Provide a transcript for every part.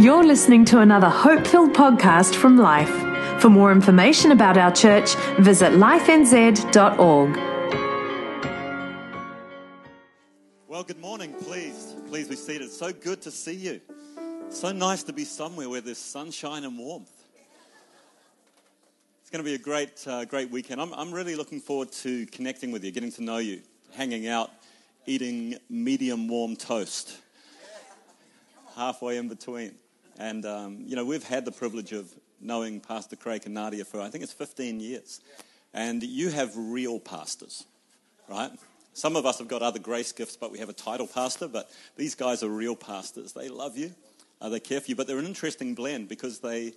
You're listening to another hope filled podcast from Life. For more information about our church, visit lifenz.org. Well, good morning. Please, please be seated. So good to see you. So nice to be somewhere where there's sunshine and warmth. It's going to be a great, uh, great weekend. I'm, I'm really looking forward to connecting with you, getting to know you, hanging out, eating medium warm toast, halfway in between. And, um, you know, we've had the privilege of knowing Pastor Craig and Nadia for, I think it's 15 years. And you have real pastors, right? Some of us have got other grace gifts, but we have a title pastor. But these guys are real pastors. They love you, uh, they care for you, but they're an interesting blend because they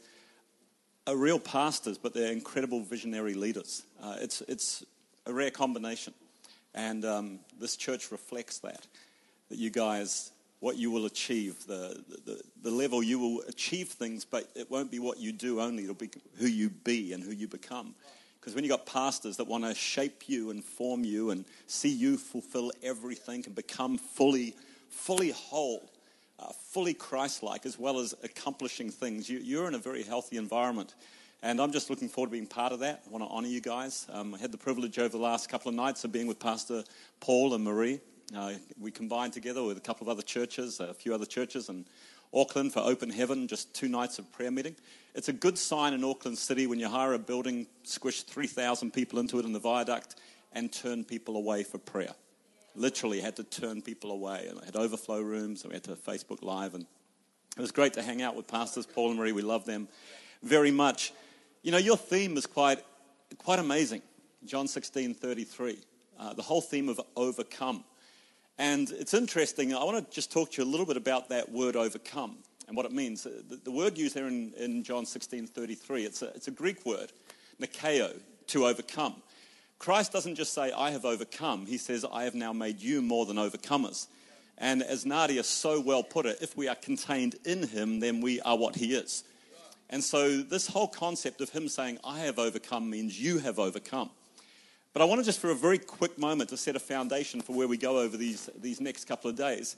are real pastors, but they're incredible visionary leaders. Uh, it's, it's a rare combination. And um, this church reflects that, that you guys what you will achieve, the, the, the, level you will achieve things, but it won't be what you do only, it'll be who you be and who you become. Because when you've got pastors that want to shape you and form you and see you fulfill everything and become fully, fully whole, uh, fully Christ like, as well as accomplishing things, you, you're in a very healthy environment. And I'm just looking forward to being part of that. I want to honor you guys. Um, I had the privilege over the last couple of nights of being with Pastor Paul and Marie uh, we combined together with a couple of other churches, a few other churches in Auckland for Open Heaven, just two nights of prayer meeting. It's a good sign in Auckland City when you hire a building, squish 3,000 people into it in the viaduct, and turn people away for prayer. Literally had to turn people away. And I had overflow rooms, and we had to Facebook Live. And it was great to hang out with pastors Paul and Marie. We love them very much. You know, your theme is quite, quite amazing. John 16 33. Uh, the whole theme of overcome. And it's interesting, I want to just talk to you a little bit about that word overcome and what it means. The, the word used there in, in John 16 33, it's a, it's a Greek word, nikeo, to overcome. Christ doesn't just say, I have overcome, he says, I have now made you more than overcomers. And as Nadia so well put it, if we are contained in him, then we are what he is. And so, this whole concept of him saying, I have overcome means you have overcome. But I want to just, for a very quick moment, to set a foundation for where we go over these, these next couple of days.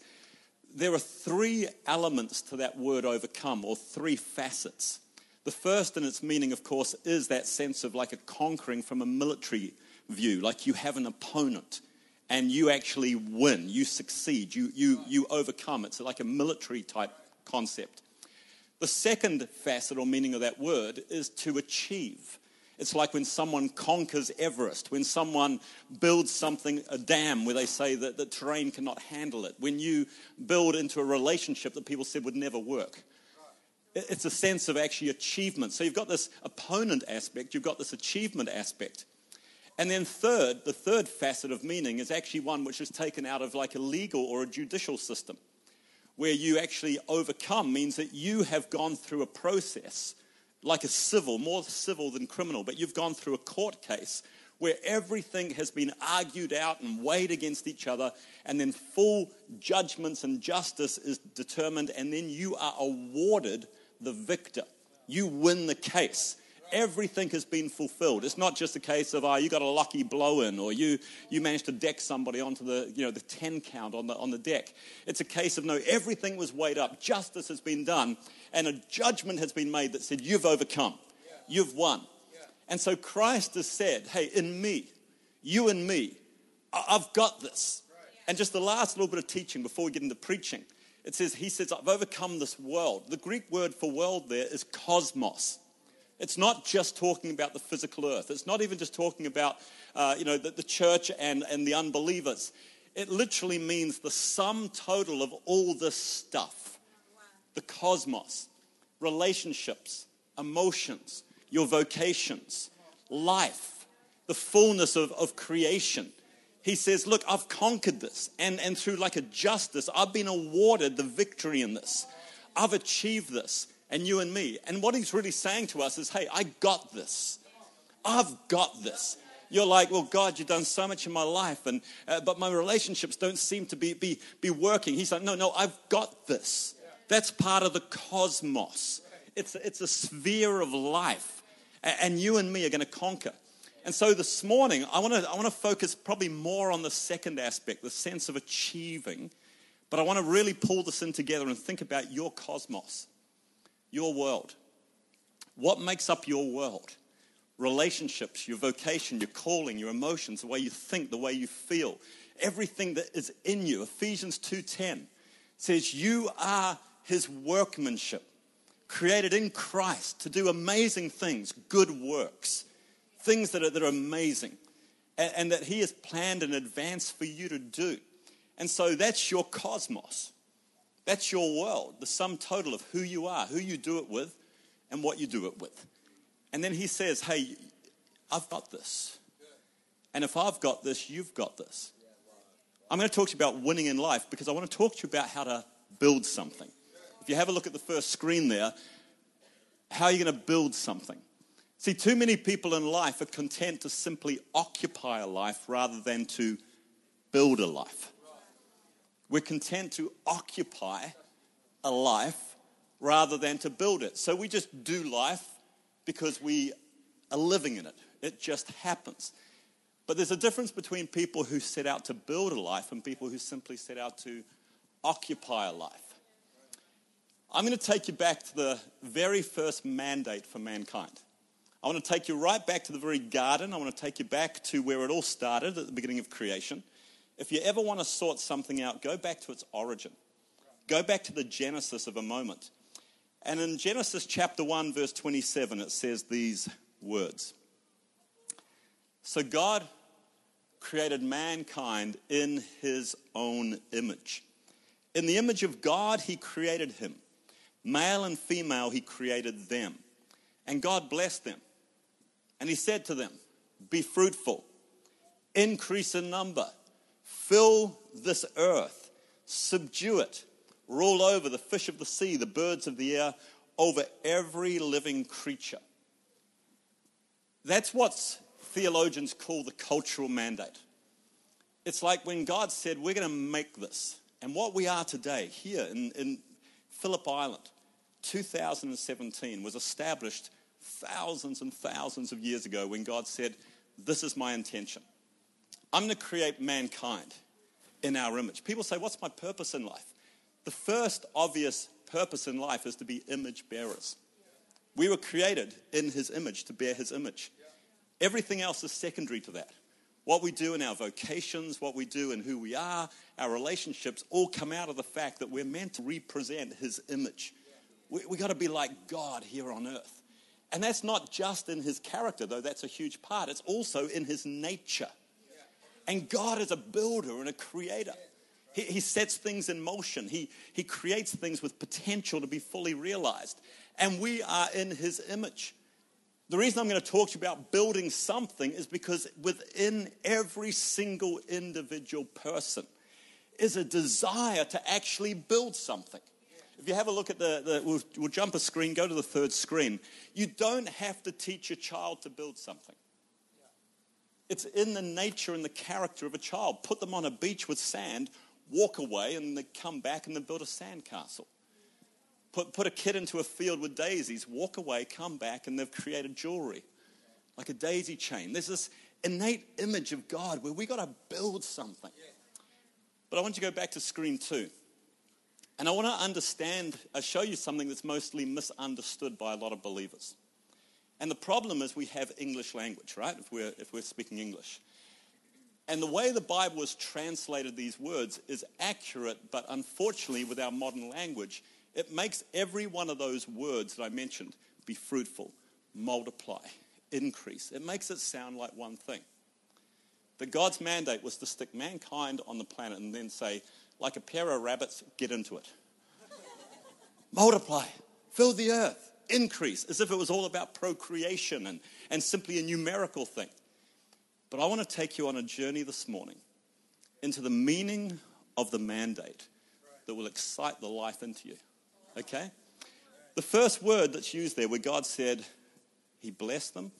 There are three elements to that word overcome, or three facets. The first, in its meaning, of course, is that sense of like a conquering from a military view, like you have an opponent and you actually win, you succeed, you, you, you overcome. It's like a military type concept. The second facet or meaning of that word is to achieve. It's like when someone conquers Everest, when someone builds something, a dam where they say that the terrain cannot handle it, when you build into a relationship that people said would never work. It's a sense of actually achievement. So you've got this opponent aspect, you've got this achievement aspect. And then, third, the third facet of meaning is actually one which is taken out of like a legal or a judicial system, where you actually overcome means that you have gone through a process like a civil, more civil than criminal, but you've gone through a court case where everything has been argued out and weighed against each other, and then full judgments and justice is determined, and then you are awarded the victor. You win the case everything has been fulfilled. It's not just a case of, oh, you got a lucky blow in or you, you managed to deck somebody onto the, you know, the 10 count on the, on the deck. It's a case of, no, everything was weighed up. Justice has been done and a judgment has been made that said, you've overcome. Yeah. You've won. Yeah. And so Christ has said, hey, in me, you and me, I've got this. Right. And just the last little bit of teaching before we get into preaching. It says, He says, I've overcome this world. The Greek word for world there is cosmos. It's not just talking about the physical earth. It's not even just talking about, uh, you know, the, the church and, and the unbelievers. It literally means the sum total of all this stuff the cosmos, relationships, emotions, your vocations, life, the fullness of, of creation. He says, Look, I've conquered this. And, and through like a justice, I've been awarded the victory in this. I've achieved this and you and me. And what he's really saying to us is, hey, I got this. I've got this. You're like, well, God, you've done so much in my life, and uh, but my relationships don't seem to be, be, be working. He's like, no, no, I've got this. That's part of the cosmos. It's, it's a sphere of life, and you and me are going to conquer. And so this morning, I want to I want to focus probably more on the second aspect, the sense of achieving, but I want to really pull this in together and think about your cosmos your world. What makes up your world? Relationships, your vocation, your calling, your emotions, the way you think, the way you feel, everything that is in you. Ephesians 2:10 says you are his workmanship, created in Christ to do amazing things, good works, things that are, that are amazing, and, and that he has planned in advance for you to do. And so that's your cosmos. That's your world, the sum total of who you are, who you do it with, and what you do it with. And then he says, Hey, I've got this. And if I've got this, you've got this. I'm going to talk to you about winning in life because I want to talk to you about how to build something. If you have a look at the first screen there, how are you going to build something? See, too many people in life are content to simply occupy a life rather than to build a life. We're content to occupy a life rather than to build it. So we just do life because we are living in it. It just happens. But there's a difference between people who set out to build a life and people who simply set out to occupy a life. I'm going to take you back to the very first mandate for mankind. I want to take you right back to the very garden. I want to take you back to where it all started at the beginning of creation. If you ever want to sort something out, go back to its origin. Go back to the genesis of a moment. And in Genesis chapter 1, verse 27, it says these words So God created mankind in his own image. In the image of God, he created him. Male and female, he created them. And God blessed them. And he said to them, Be fruitful, increase in number Fill this earth, subdue it, rule over the fish of the sea, the birds of the air, over every living creature. That's what theologians call the cultural mandate. It's like when God said, We're going to make this. And what we are today, here in, in Phillip Island, 2017, was established thousands and thousands of years ago when God said, This is my intention. I'm going to create mankind in our image. People say, What's my purpose in life? The first obvious purpose in life is to be image bearers. We were created in his image to bear his image. Everything else is secondary to that. What we do in our vocations, what we do in who we are, our relationships all come out of the fact that we're meant to represent his image. We, we got to be like God here on earth. And that's not just in his character, though that's a huge part, it's also in his nature. And God is a builder and a creator. He, he sets things in motion, he, he creates things with potential to be fully realized. And we are in His image. The reason I'm going to talk to you about building something is because within every single individual person is a desire to actually build something. If you have a look at the, the we'll, we'll jump a screen, go to the third screen. You don't have to teach a child to build something. It's in the nature and the character of a child. Put them on a beach with sand, walk away, and they come back and they build a sandcastle. Put, put a kid into a field with daisies, walk away, come back, and they've created jewelry like a daisy chain. There's this innate image of God where we got to build something. But I want you to go back to screen two. And I want to understand, I uh, show you something that's mostly misunderstood by a lot of believers. And the problem is we have English language, right? If we're, if we're speaking English. And the way the Bible has translated these words is accurate, but unfortunately, with our modern language, it makes every one of those words that I mentioned be fruitful, multiply, increase. It makes it sound like one thing. But God's mandate was to stick mankind on the planet and then say, like a pair of rabbits, get into it. multiply, fill the earth, increase, as if it was all about procreation and, and simply a numerical thing. But I want to take you on a journey this morning into the meaning of the mandate that will excite the life into you. Okay? The first word that's used there, where God said, He blessed them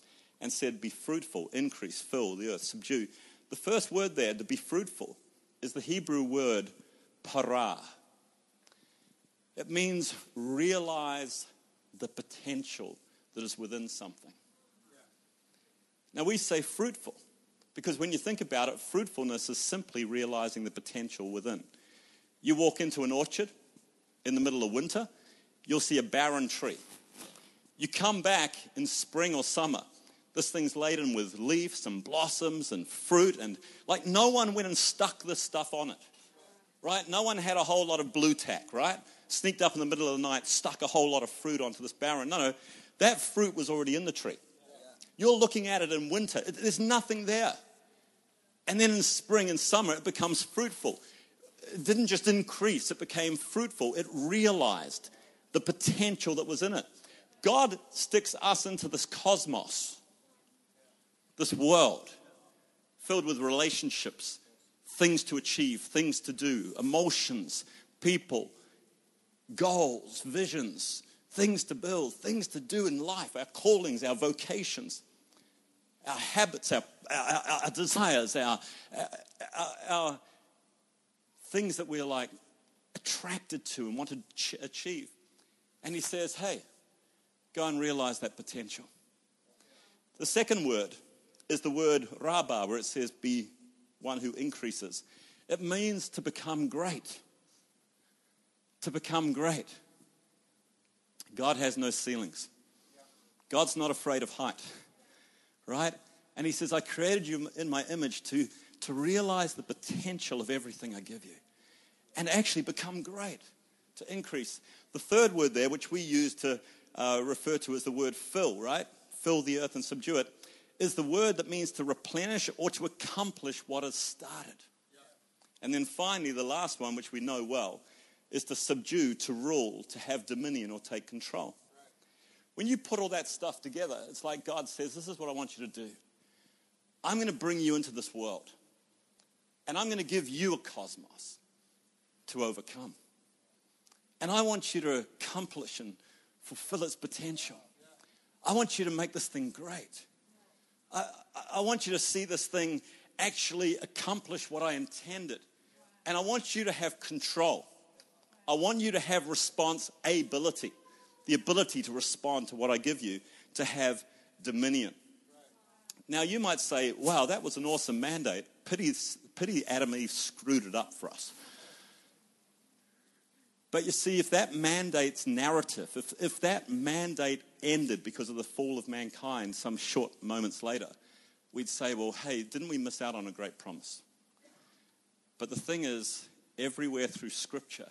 and said, Be fruitful, increase, fill the earth, subdue. The first word there, to be fruitful, is the Hebrew word para. It means realize the potential that is within something. Now, we say fruitful because when you think about it, fruitfulness is simply realizing the potential within. You walk into an orchard in the middle of winter you'll see a barren tree. You come back in spring or summer, this thing's laden with leaves and blossoms and fruit, and like no one went and stuck this stuff on it, right? No one had a whole lot of Blu Tack, right? Sneaked up in the middle of the night, stuck a whole lot of fruit onto this barren. No, no, that fruit was already in the tree. You're looking at it in winter, there's nothing there. And then in spring and summer, it becomes fruitful. It didn't just increase, it became fruitful. It realized the potential that was in it. God sticks us into this cosmos, this world filled with relationships, things to achieve, things to do, emotions, people, goals, visions, things to build, things to do in life, our callings, our vocations, our habits, our, our, our desires, our, our, our things that we're like attracted to and want to achieve. And he says, hey, go and realize that potential. The second word is the word rabba, where it says, be one who increases. It means to become great. To become great. God has no ceilings. God's not afraid of height, right? And He says, I created you in my image to, to realize the potential of everything I give you and actually become great, to increase. The third word there, which we use to uh, refer to as the word fill, right? Fill the earth and subdue it, is the word that means to replenish or to accomplish what has started. And then finally, the last one, which we know well, is to subdue, to rule, to have dominion or take control. When you put all that stuff together, it's like God says, This is what I want you to do. I'm going to bring you into this world, and I'm going to give you a cosmos to overcome. And I want you to accomplish and fulfill its potential. I want you to make this thing great. I, I want you to see this thing actually accomplish what I intended. And I want you to have control. I want you to have response ability, the ability to respond to what I give you, to have dominion. Now, you might say, wow, that was an awesome mandate. Pity, pity Adam and Eve screwed it up for us. But you see, if that mandate's narrative, if, if that mandate ended because of the fall of mankind some short moments later, we'd say, well, hey, didn't we miss out on a great promise? But the thing is, everywhere through Scripture,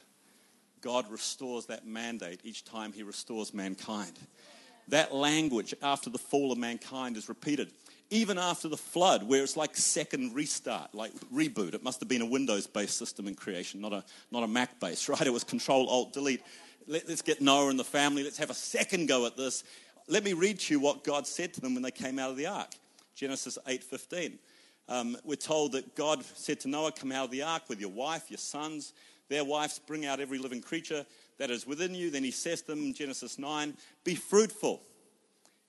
God restores that mandate each time He restores mankind. That language after the fall of mankind is repeated even after the flood, where it's like second restart, like reboot. It must have been a Windows based system in creation, not a, not a Mac based, right? It was Control Alt Delete. Let, us get Noah and the family. Let's have a second go at this. Let me read to you what God said to them when they came out of the ark. Genesis 8:15. Um, we're told that God said to Noah, "Come out of the ark with your wife, your sons, their wives. Bring out every living creature that is within you." Then He says to them, Genesis 9, "Be fruitful,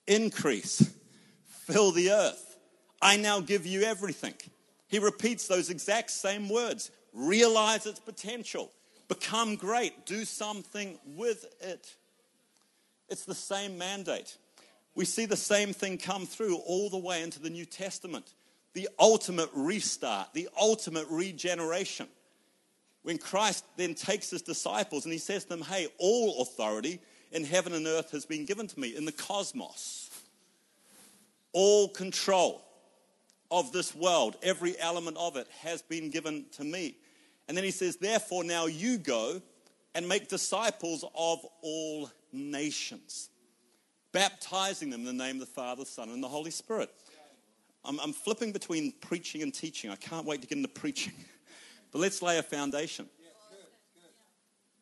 increase." fill the earth. I now give you everything. He repeats those exact same words realize its potential, become great, do something with it. It's the same mandate. We see the same thing come through all the way into the New Testament the ultimate restart, the ultimate regeneration. When Christ then takes his disciples and he says to them, Hey, all authority in heaven and earth has been given to me in the cosmos all control of this world, every element of it has been given to me. And then he says, Therefore, now you go and make disciples of all nations, baptizing them in the name of the Father, Son, and the Holy Spirit. I'm, I'm flipping between preaching and teaching. I can't wait to get into preaching. But let's lay a foundation.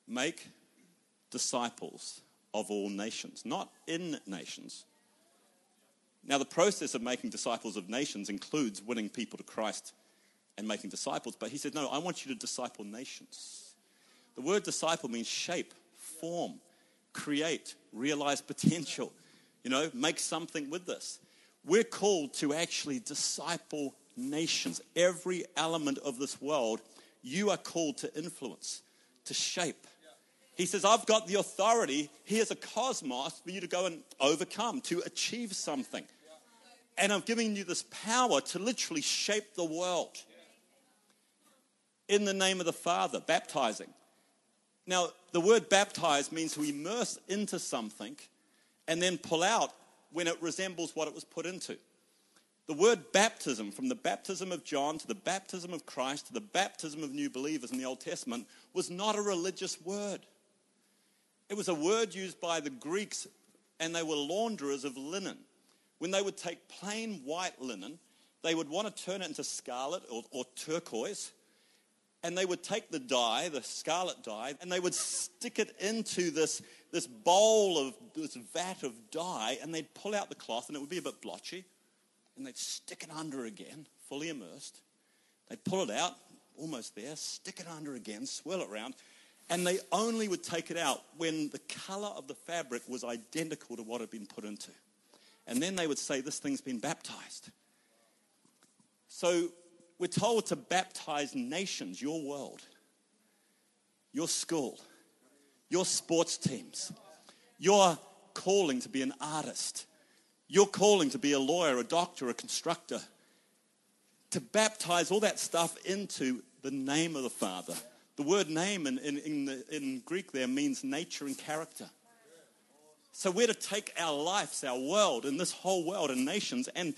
Make disciples of all nations, not in nations, now, the process of making disciples of nations includes winning people to Christ and making disciples, but he said, No, I want you to disciple nations. The word disciple means shape, form, create, realize potential, you know, make something with this. We're called to actually disciple nations. Every element of this world, you are called to influence, to shape. He says, I've got the authority. Here's a cosmos for you to go and overcome, to achieve something. And I'm giving you this power to literally shape the world. In the name of the Father, baptizing. Now, the word baptize means to immerse into something and then pull out when it resembles what it was put into. The word baptism, from the baptism of John to the baptism of Christ to the baptism of new believers in the Old Testament, was not a religious word. It was a word used by the Greeks, and they were launderers of linen. When they would take plain white linen, they would want to turn it into scarlet or, or turquoise, and they would take the dye, the scarlet dye, and they would stick it into this, this bowl of this vat of dye, and they'd pull out the cloth, and it would be a bit blotchy, and they'd stick it under again, fully immersed. They'd pull it out, almost there, stick it under again, swirl it around, and they only would take it out when the color of the fabric was identical to what had been put into. And then they would say, This thing's been baptized. So we're told to baptize nations, your world, your school, your sports teams, your calling to be an artist, your calling to be a lawyer, a doctor, a constructor, to baptize all that stuff into the name of the Father. The word name in, in, in, the, in Greek there means nature and character. So we're to take our lives, our world, and this whole world and nations and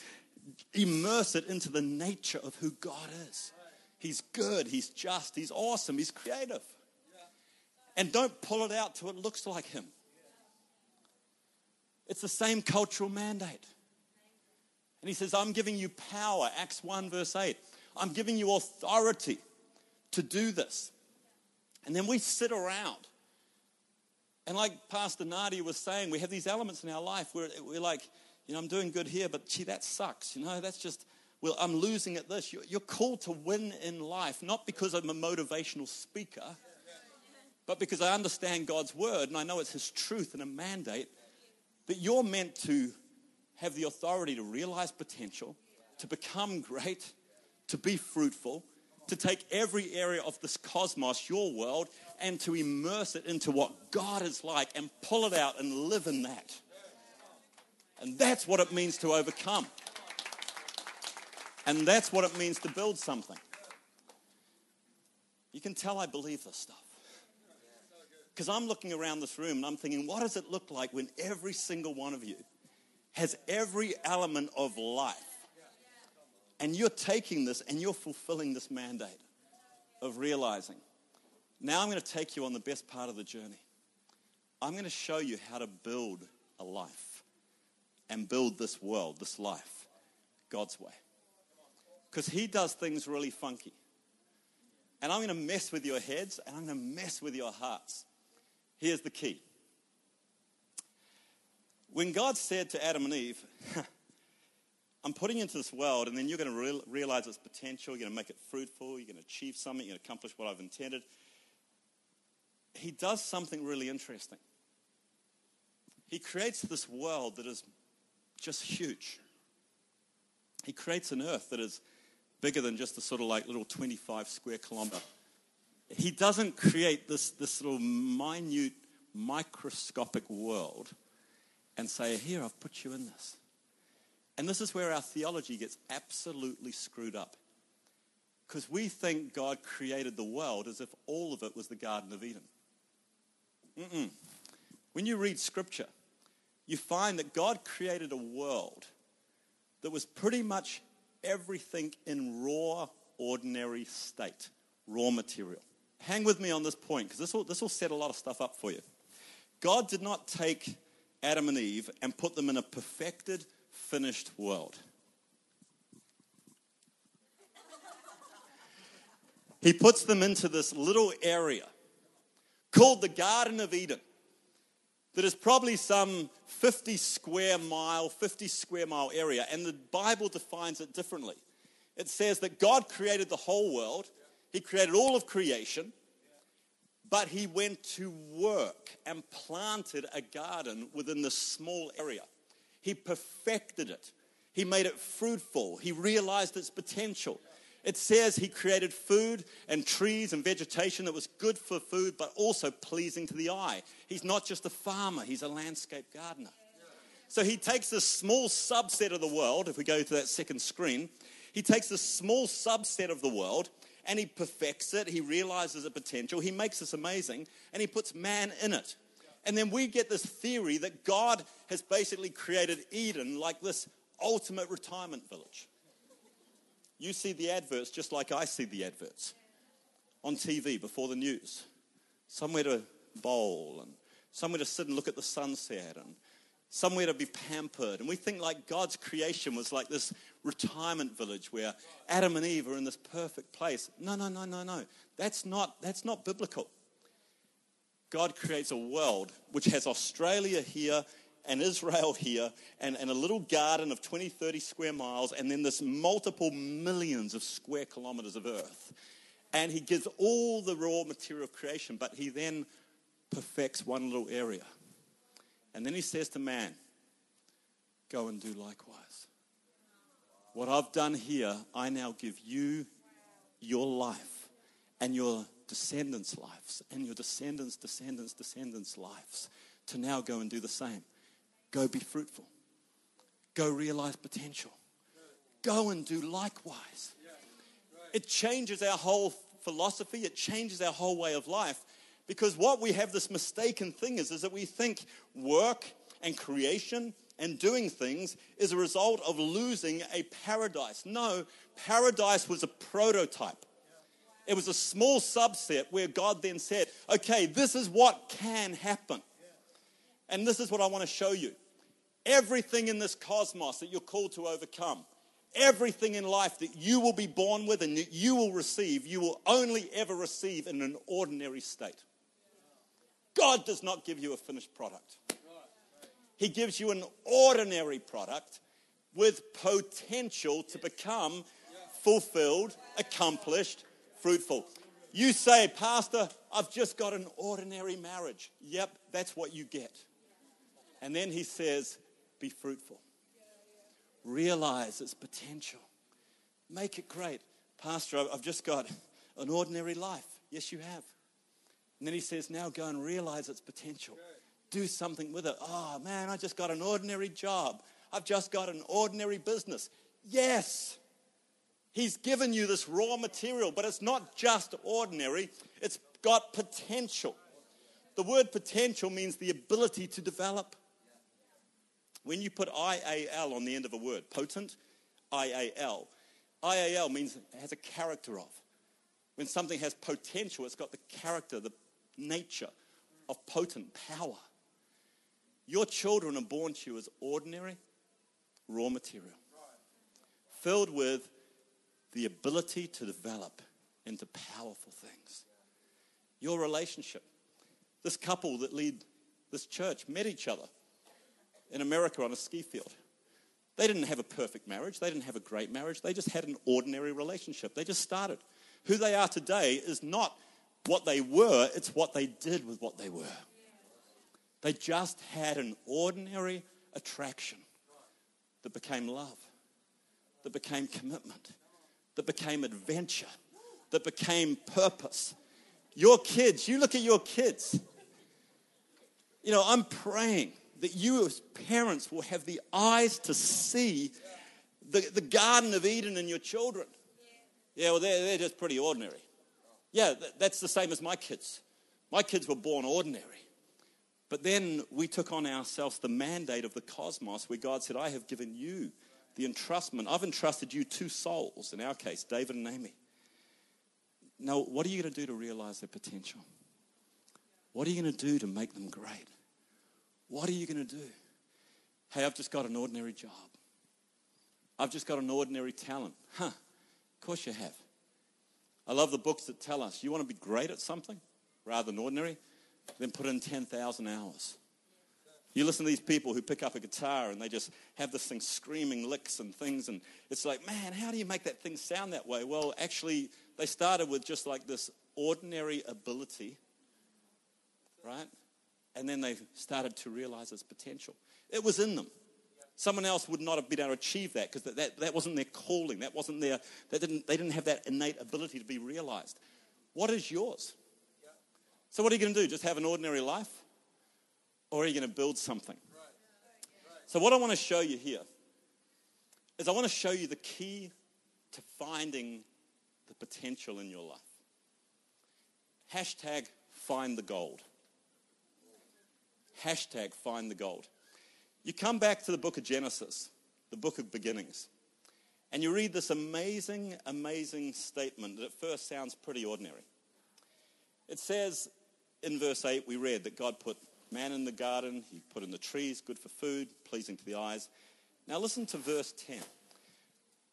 immerse it into the nature of who God is. He's good, He's just, He's awesome, He's creative. And don't pull it out till it looks like Him. It's the same cultural mandate. And He says, I'm giving you power, Acts 1, verse 8. I'm giving you authority to do this. And then we sit around. And like Pastor Nadia was saying, we have these elements in our life where we're like, you know, I'm doing good here, but gee, that sucks. You know, that's just, well, I'm losing at this. You're called to win in life, not because I'm a motivational speaker, but because I understand God's word and I know it's His truth and a mandate. But you're meant to have the authority to realize potential, to become great, to be fruitful, to take every area of this cosmos, your world, and to immerse it into what God is like and pull it out and live in that. And that's what it means to overcome. And that's what it means to build something. You can tell I believe this stuff. Because I'm looking around this room and I'm thinking, what does it look like when every single one of you has every element of life? And you're taking this and you're fulfilling this mandate of realizing, now I'm going to take you on the best part of the journey. I'm going to show you how to build a life and build this world, this life, God's way. Because He does things really funky. And I'm going to mess with your heads and I'm going to mess with your hearts. Here's the key. When God said to Adam and Eve, I'm putting you into this world, and then you're going to real, realize its potential. You're going to make it fruitful. You're going to achieve something. You're going to accomplish what I've intended. He does something really interesting. He creates this world that is just huge. He creates an earth that is bigger than just a sort of like little 25 square kilometer. He doesn't create this, this little minute, microscopic world and say, Here, I've put you in this. And this is where our theology gets absolutely screwed up. Because we think God created the world as if all of it was the Garden of Eden. Mm-mm. When you read Scripture, you find that God created a world that was pretty much everything in raw, ordinary state, raw material. Hang with me on this point because this will, this will set a lot of stuff up for you. God did not take Adam and Eve and put them in a perfected, finished world. He puts them into this little area called the Garden of Eden that is probably some 50 square mile, 50 square mile area, and the Bible defines it differently. It says that God created the whole world, He created all of creation, but He went to work and planted a garden within this small area. He perfected it, He made it fruitful, He realized its potential. It says he created food and trees and vegetation that was good for food, but also pleasing to the eye. He's not just a farmer, he's a landscape gardener. So he takes this small subset of the world, if we go to that second screen, he takes this small subset of the world and he perfects it. He realizes the potential. He makes us amazing and he puts man in it. And then we get this theory that God has basically created Eden like this ultimate retirement village. You see the adverts just like I see the adverts on TV before the news. Somewhere to bowl and somewhere to sit and look at the sunset and somewhere to be pampered. And we think like God's creation was like this retirement village where Adam and Eve are in this perfect place. No, no, no, no, no. That's not, that's not biblical. God creates a world which has Australia here and Israel here and, and a little garden of 20, 30 square miles and then this multiple millions of square kilometers of earth. And he gives all the raw material of creation, but he then perfects one little area. And then he says to man, Go and do likewise. What I've done here, I now give you your life and your descendants' lives and your descendants, descendants, descendants' lives to now go and do the same. Go be fruitful. Go realize potential. Go and do likewise. It changes our whole philosophy, it changes our whole way of life because what we have this mistaken thing is, is that we think work and creation and doing things is a result of losing a paradise. No, paradise was a prototype. It was a small subset where God then said, okay, this is what can happen. And this is what I want to show you. Everything in this cosmos that you're called to overcome, everything in life that you will be born with and that you will receive, you will only ever receive in an ordinary state. God does not give you a finished product. He gives you an ordinary product with potential to become fulfilled, accomplished, fruitful. You say, Pastor, I've just got an ordinary marriage. Yep, that's what you get. And then he says, Be fruitful. Realize its potential. Make it great. Pastor, I've just got an ordinary life. Yes, you have. And then he says, now go and realize its potential. Do something with it. Oh man, I just got an ordinary job. I've just got an ordinary business. Yes, he's given you this raw material, but it's not just ordinary, it's got potential. The word potential means the ability to develop. When you put IAL on the end of a word, potent, IAL, IAL means has a character of. When something has potential, it's got the character, the nature of potent power. Your children are born to you as ordinary raw material, filled with the ability to develop into powerful things. Your relationship. This couple that lead this church met each other in America on a ski field. They didn't have a perfect marriage, they didn't have a great marriage, they just had an ordinary relationship. They just started. Who they are today is not what they were, it's what they did with what they were. They just had an ordinary attraction that became love, that became commitment, that became adventure, that became purpose. Your kids, you look at your kids. You know, I'm praying that you as parents will have the eyes to see the, the Garden of Eden in your children. Yeah, well, they're, they're just pretty ordinary. Yeah, that's the same as my kids. My kids were born ordinary. But then we took on ourselves the mandate of the cosmos where God said, I have given you the entrustment. I've entrusted you two souls, in our case, David and Amy. Now, what are you going to do to realize their potential? What are you going to do to make them great? What are you going to do? Hey, I've just got an ordinary job. I've just got an ordinary talent. Huh, of course you have. I love the books that tell us you want to be great at something rather than ordinary, then put in 10,000 hours. You listen to these people who pick up a guitar and they just have this thing screaming licks and things, and it's like, man, how do you make that thing sound that way? Well, actually, they started with just like this ordinary ability, right? And then they started to realize its potential. It was in them. Someone else would not have been able to achieve that because that, that, that wasn't their calling. That wasn't their, that didn't, they didn't have that innate ability to be realized. What is yours? So, what are you going to do? Just have an ordinary life? Or are you going to build something? So, what I want to show you here is I want to show you the key to finding the potential in your life. Hashtag find the gold. Hashtag find the gold. You come back to the book of Genesis, the book of beginnings, and you read this amazing, amazing statement that at first sounds pretty ordinary. It says in verse 8, we read that God put man in the garden, he put in the trees, good for food, pleasing to the eyes. Now listen to verse 10.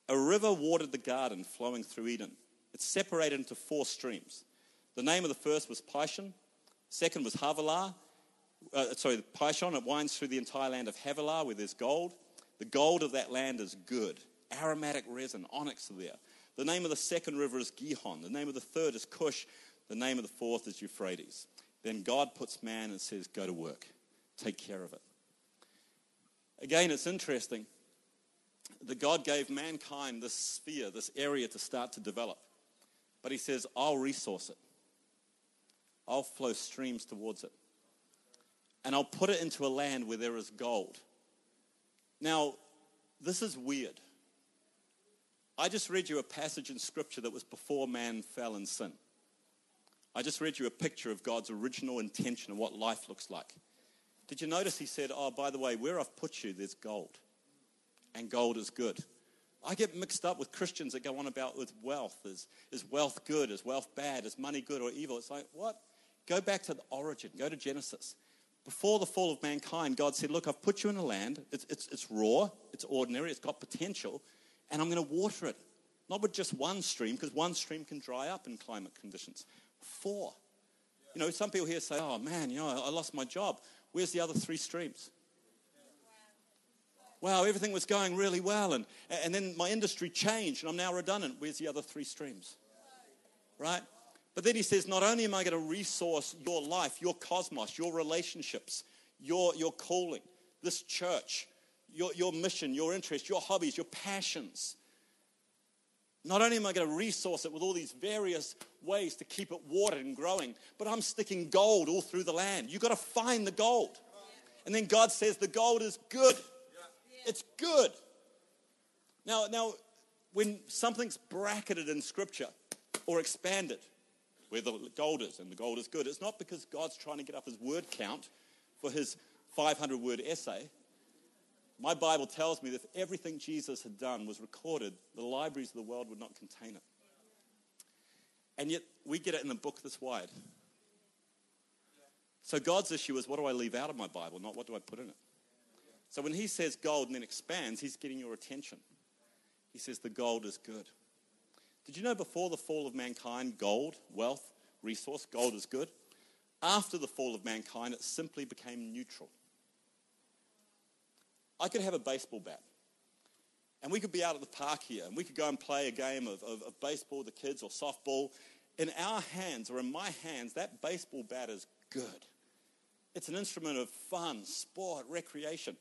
A river watered the garden flowing through Eden. It separated into four streams. The name of the first was Pishon, second was Havilah. Uh, sorry, Pishon, it winds through the entire land of Havilah where there's gold. The gold of that land is good. Aromatic resin, onyx there. The name of the second river is Gihon. The name of the third is Cush. The name of the fourth is Euphrates. Then God puts man and says, Go to work, take care of it. Again, it's interesting that God gave mankind this sphere, this area to start to develop. But He says, I'll resource it, I'll flow streams towards it, and I'll put it into a land where there is gold. Now, this is weird. I just read you a passage in Scripture that was before man fell in sin. I just read you a picture of God's original intention of what life looks like. Did you notice he said, Oh, by the way, where I've put you, there's gold, and gold is good. I get mixed up with Christians that go on about with wealth. Is, is wealth good? Is wealth bad? Is money good or evil? It's like, what? Go back to the origin. Go to Genesis. Before the fall of mankind, God said, Look, I've put you in a land. It's, it's, it's raw, it's ordinary, it's got potential, and I'm going to water it. Not with just one stream, because one stream can dry up in climate conditions. Four. You know, some people here say, oh man, you know, I lost my job. Where's the other three streams? Wow, everything was going really well, and, and then my industry changed, and I'm now redundant. Where's the other three streams? Right? But then he says, not only am I going to resource your life, your cosmos, your relationships, your, your calling, this church, your, your mission, your interests, your hobbies, your passions, not only am I going to resource it with all these various ways to keep it watered and growing, but I'm sticking gold all through the land. You've got to find the gold. And then God says the gold is good. It's good. Now, now, when something's bracketed in Scripture or expanded, where the gold is and the gold is good, it's not because God's trying to get up his word count for his 500 word essay. My Bible tells me that if everything Jesus had done was recorded, the libraries of the world would not contain it. And yet we get it in a book this wide. So God's issue is what do I leave out of my Bible, not what do I put in it. So when he says gold and then expands, he's getting your attention. He says the gold is good. Did you know before the fall of mankind, gold, wealth, resource, gold is good? After the fall of mankind, it simply became neutral. I could have a baseball bat. And we could be out at the park here and we could go and play a game of, of, of, baseball the kids or softball. In our hands or in my hands, that baseball bat is good. It's an instrument of fun, sport, recreation.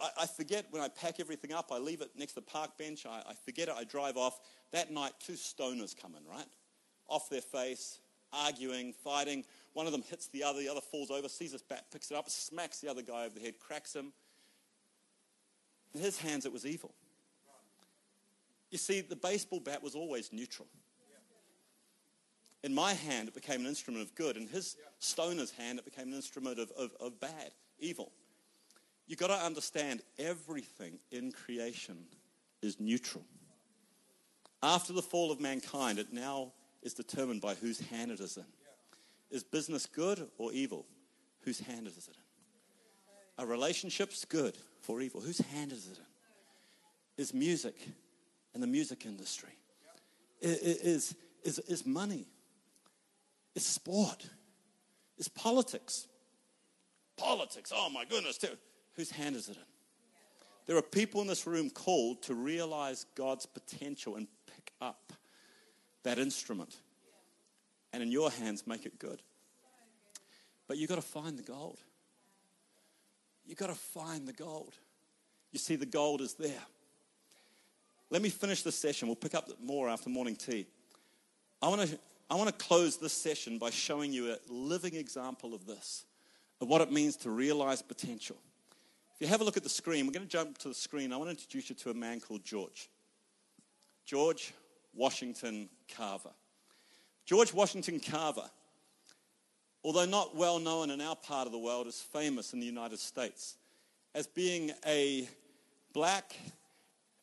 I, I forget when I pack everything up, I leave it next to the park bench, I, I forget it, I drive off. That night, two stoners come in, right? Off their face, arguing, fighting. One of them hits the other, the other falls over, sees this bat, picks it up, smacks the other guy over the head, cracks him. In his hands, it was evil. You see, the baseball bat was always neutral. In my hand, it became an instrument of good. In his stoner's hand, it became an instrument of, of, of bad, evil. You've got to understand everything in creation is neutral. After the fall of mankind, it now is determined by whose hand it is in. Is business good or evil? Whose hand is it in? Are relationships good? for evil. Whose hand is it in? Is music and the music industry? Is, is, is money? Is sport? Is politics? Politics, oh my goodness. Whose hand is it in? There are people in this room called to realize God's potential and pick up that instrument. And in your hands, make it good. But you've got to find the gold. You've got to find the gold. You see, the gold is there. Let me finish this session. We'll pick up more after morning tea. I want to I want to close this session by showing you a living example of this, of what it means to realize potential. If you have a look at the screen, we're going to jump to the screen. I want to introduce you to a man called George. George Washington Carver. George Washington Carver, although not well known in our part of the world, is famous in the United States as being a black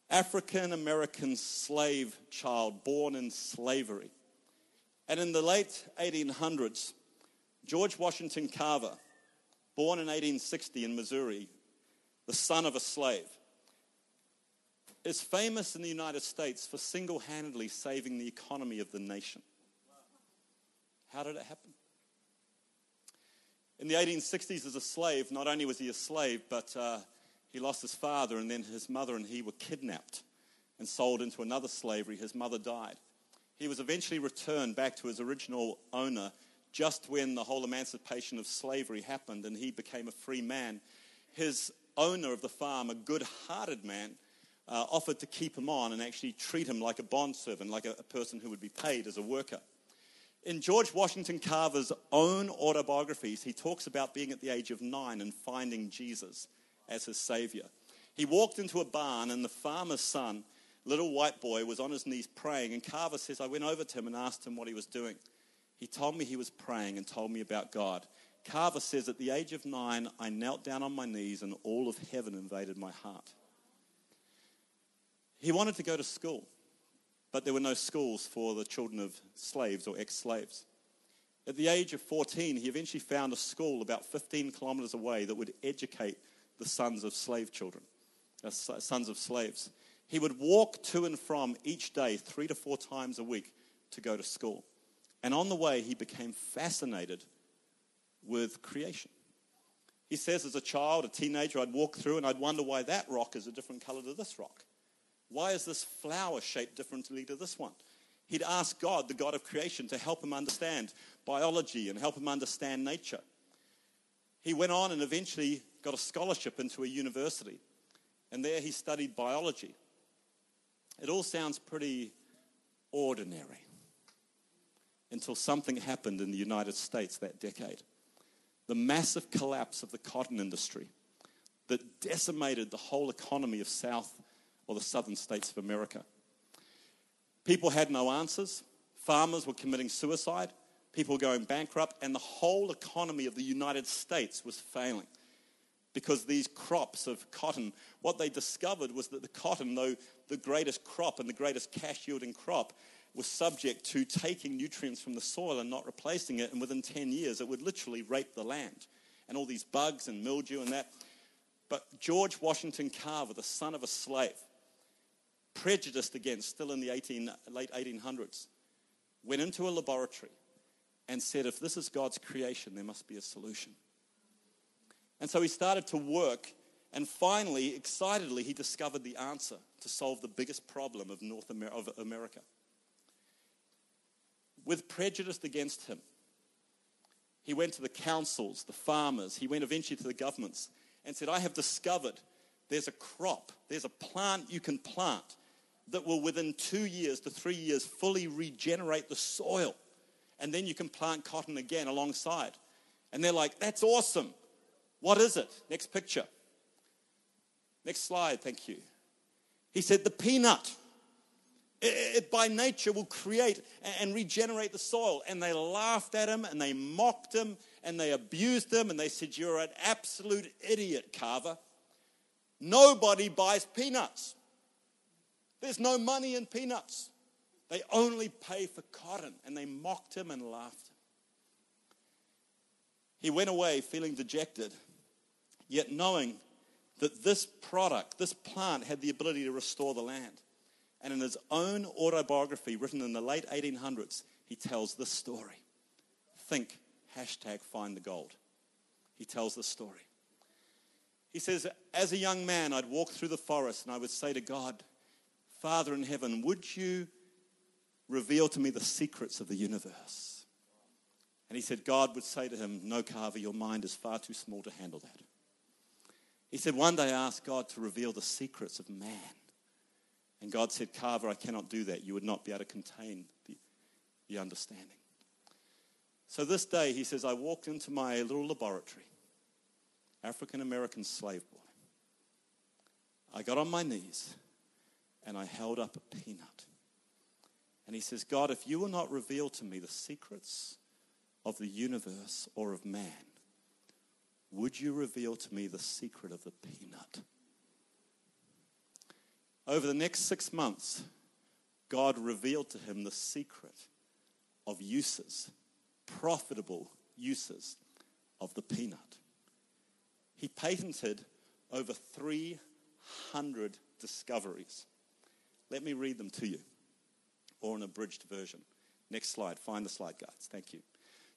African American slave child born in slavery. And in the late 1800s, George Washington Carver, born in 1860 in Missouri, the son of a slave, is famous in the United States for single handedly saving the economy of the nation. How did it happen? In the 1860s, as a slave, not only was he a slave, but uh, he lost his father, and then his mother and he were kidnapped and sold into another slavery. His mother died. He was eventually returned back to his original owner just when the whole emancipation of slavery happened and he became a free man. His owner of the farm, a good hearted man, uh, offered to keep him on and actually treat him like a bondservant, like a, a person who would be paid as a worker. In George Washington Carver's own autobiographies, he talks about being at the age of nine and finding Jesus as his savior. He walked into a barn, and the farmer's son, little white boy, was on his knees praying. And Carver says, I went over to him and asked him what he was doing. He told me he was praying and told me about God. Carver says, At the age of nine, I knelt down on my knees, and all of heaven invaded my heart. He wanted to go to school, but there were no schools for the children of slaves or ex slaves. At the age of 14, he eventually found a school about 15 kilometers away that would educate the sons of slave children, uh, sons of slaves. He would walk to and from each day, three to four times a week, to go to school. And on the way, he became fascinated with creation. He says, as a child, a teenager, I'd walk through and I'd wonder why that rock is a different color to this rock. Why is this flower shaped differently to this one? He'd ask God, the God of creation, to help him understand biology and help him understand nature. He went on and eventually got a scholarship into a university, and there he studied biology. It all sounds pretty ordinary until something happened in the United States that decade. The massive collapse of the cotton industry that decimated the whole economy of South or the southern states of America. People had no answers. Farmers were committing suicide. People going bankrupt. And the whole economy of the United States was failing because these crops of cotton, what they discovered was that the cotton, though the greatest crop and the greatest cash yielding crop, was subject to taking nutrients from the soil and not replacing it. And within 10 years, it would literally rape the land. And all these bugs and mildew and that. But George Washington Carver, the son of a slave, prejudiced against still in the 18, late 1800s, went into a laboratory and said, if this is God's creation, there must be a solution. And so he started to work, and finally, excitedly, he discovered the answer to solve the biggest problem of North Amer- of America. With prejudice against him, he went to the councils, the farmers, he went eventually to the governments and said, I have discovered there's a crop, there's a plant you can plant that will within two years to three years fully regenerate the soil. And then you can plant cotton again alongside. And they're like, that's awesome. What is it? Next picture. Next slide, thank you. He said, the peanut. It, by nature will create and regenerate the soil. And they laughed at him and they mocked him and they abused him and they said, You're an absolute idiot, Carver. Nobody buys peanuts. There's no money in peanuts. They only pay for cotton. And they mocked him and laughed. He went away feeling dejected, yet knowing that this product, this plant, had the ability to restore the land. And in his own autobiography, written in the late 1800s, he tells this story. Think, hashtag find the gold. He tells this story. He says, As a young man, I'd walk through the forest and I would say to God, Father in heaven, would you reveal to me the secrets of the universe? And he said, God would say to him, No, Carver, your mind is far too small to handle that. He said, One day I asked God to reveal the secrets of man. And God said, Carver, I cannot do that. You would not be able to contain the, the understanding. So this day, he says, I walked into my little laboratory, African American slave boy. I got on my knees and I held up a peanut. And he says, God, if you will not reveal to me the secrets of the universe or of man, would you reveal to me the secret of the peanut? Over the next six months, God revealed to him the secret of uses, profitable uses of the peanut. He patented over 300 discoveries. Let me read them to you, or an abridged version. Next slide. Find the slide guides. Thank you.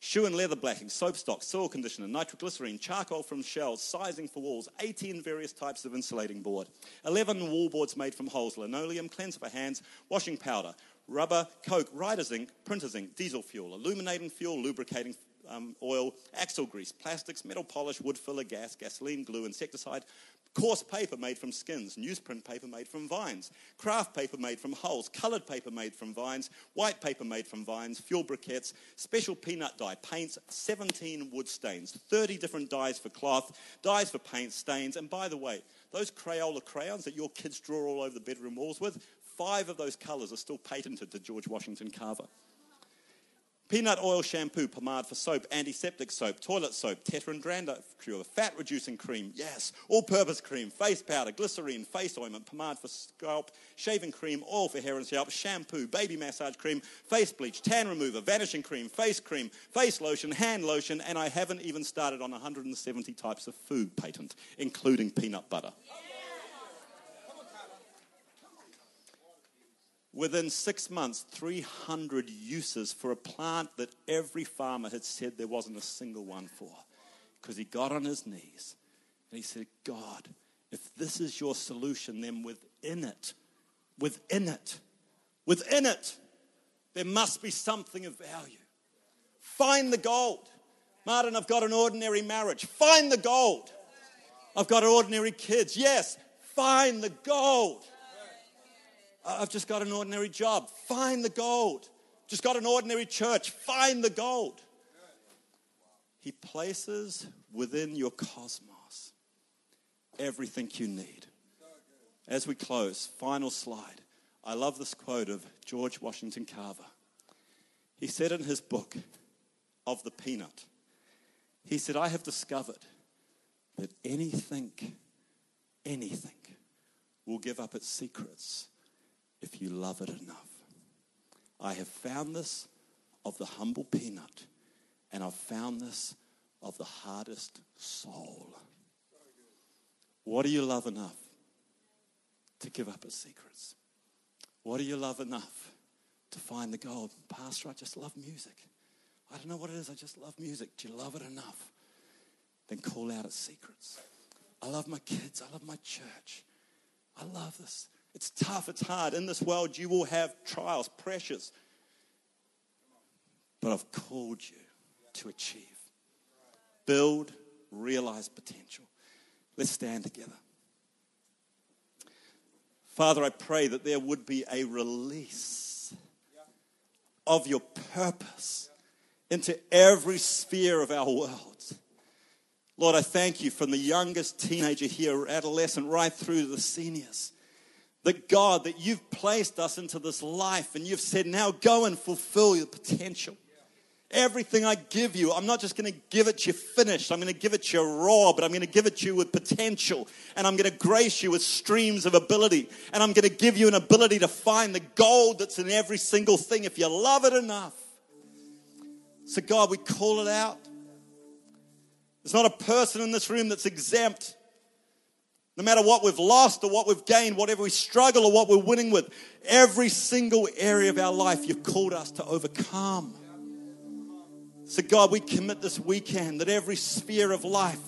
Shoe and leather blacking, soap stock, soil conditioner, nitroglycerine, charcoal from shells, sizing for walls, 18 various types of insulating board, 11 wall boards made from holes, linoleum, cleanser for hands, washing powder, rubber, coke, rider's ink, printer's ink, diesel fuel, illuminating fuel, lubricating um, oil, axle grease, plastics, metal polish, wood filler, gas, gasoline, glue, insecticide, coarse paper made from skins, newsprint paper made from vines, kraft paper made from hulls, coloured paper made from vines, white paper made from vines, fuel briquettes, special peanut dye, paints, 17 wood stains, 30 different dyes for cloth, dyes for paint, stains, and by the way, those Crayola crayons that your kids draw all over the bedroom walls with, five of those colours are still patented to George Washington Carver. Peanut oil shampoo, pomade for soap, antiseptic soap, toilet soap, tetter and dandruff cure, fat reducing cream, yes, all purpose cream, face powder, glycerine, face ointment, pomade for scalp, shaving cream, oil for hair and scalp, shampoo, baby massage cream, face bleach, tan remover, vanishing cream, face cream, face lotion, hand lotion, and I haven't even started on 170 types of food patent, including peanut butter. Within six months, 300 uses for a plant that every farmer had said there wasn't a single one for. Because he got on his knees and he said, God, if this is your solution, then within it, within it, within it, there must be something of value. Find the gold. Martin, I've got an ordinary marriage. Find the gold. I've got ordinary kids. Yes, find the gold. I've just got an ordinary job. Find the gold. Just got an ordinary church. Find the gold. He places within your cosmos everything you need. As we close, final slide. I love this quote of George Washington Carver. He said in his book, Of the Peanut, he said, I have discovered that anything, anything will give up its secrets if you love it enough. I have found this of the humble peanut, and I've found this of the hardest soul. What do you love enough to give up its secrets? What do you love enough to find the gold? Pastor, I just love music. I don't know what it is, I just love music. Do you love it enough? Then call out its secrets. I love my kids, I love my church. I love this. It's tough, it's hard. In this world, you will have trials, pressures. But I've called you to achieve, build, realize potential. Let's stand together. Father, I pray that there would be a release of your purpose into every sphere of our world. Lord, I thank you from the youngest teenager here, adolescent, right through to the seniors that God, that you've placed us into this life and you've said, now go and fulfill your potential. Everything I give you, I'm not just going to give it you finished. I'm going to give it you raw, but I'm going to give it you with potential. And I'm going to grace you with streams of ability. And I'm going to give you an ability to find the gold that's in every single thing if you love it enough. So, God, we call it out. There's not a person in this room that's exempt. No matter what we've lost or what we've gained, whatever we struggle or what we're winning with, every single area of our life you've called us to overcome. So, God, we commit this weekend that every sphere of life,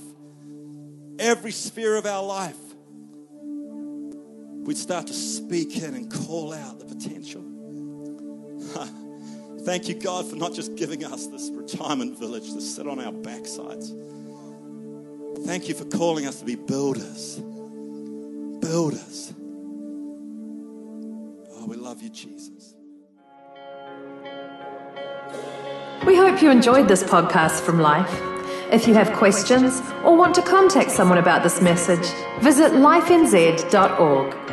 every sphere of our life, we'd start to speak in and call out the potential. Thank you, God, for not just giving us this retirement village to sit on our backsides. Thank you for calling us to be builders builders. Oh, we love you, Jesus. We hope you enjoyed this podcast from Life. If you have questions or want to contact someone about this message, visit lifenz.org.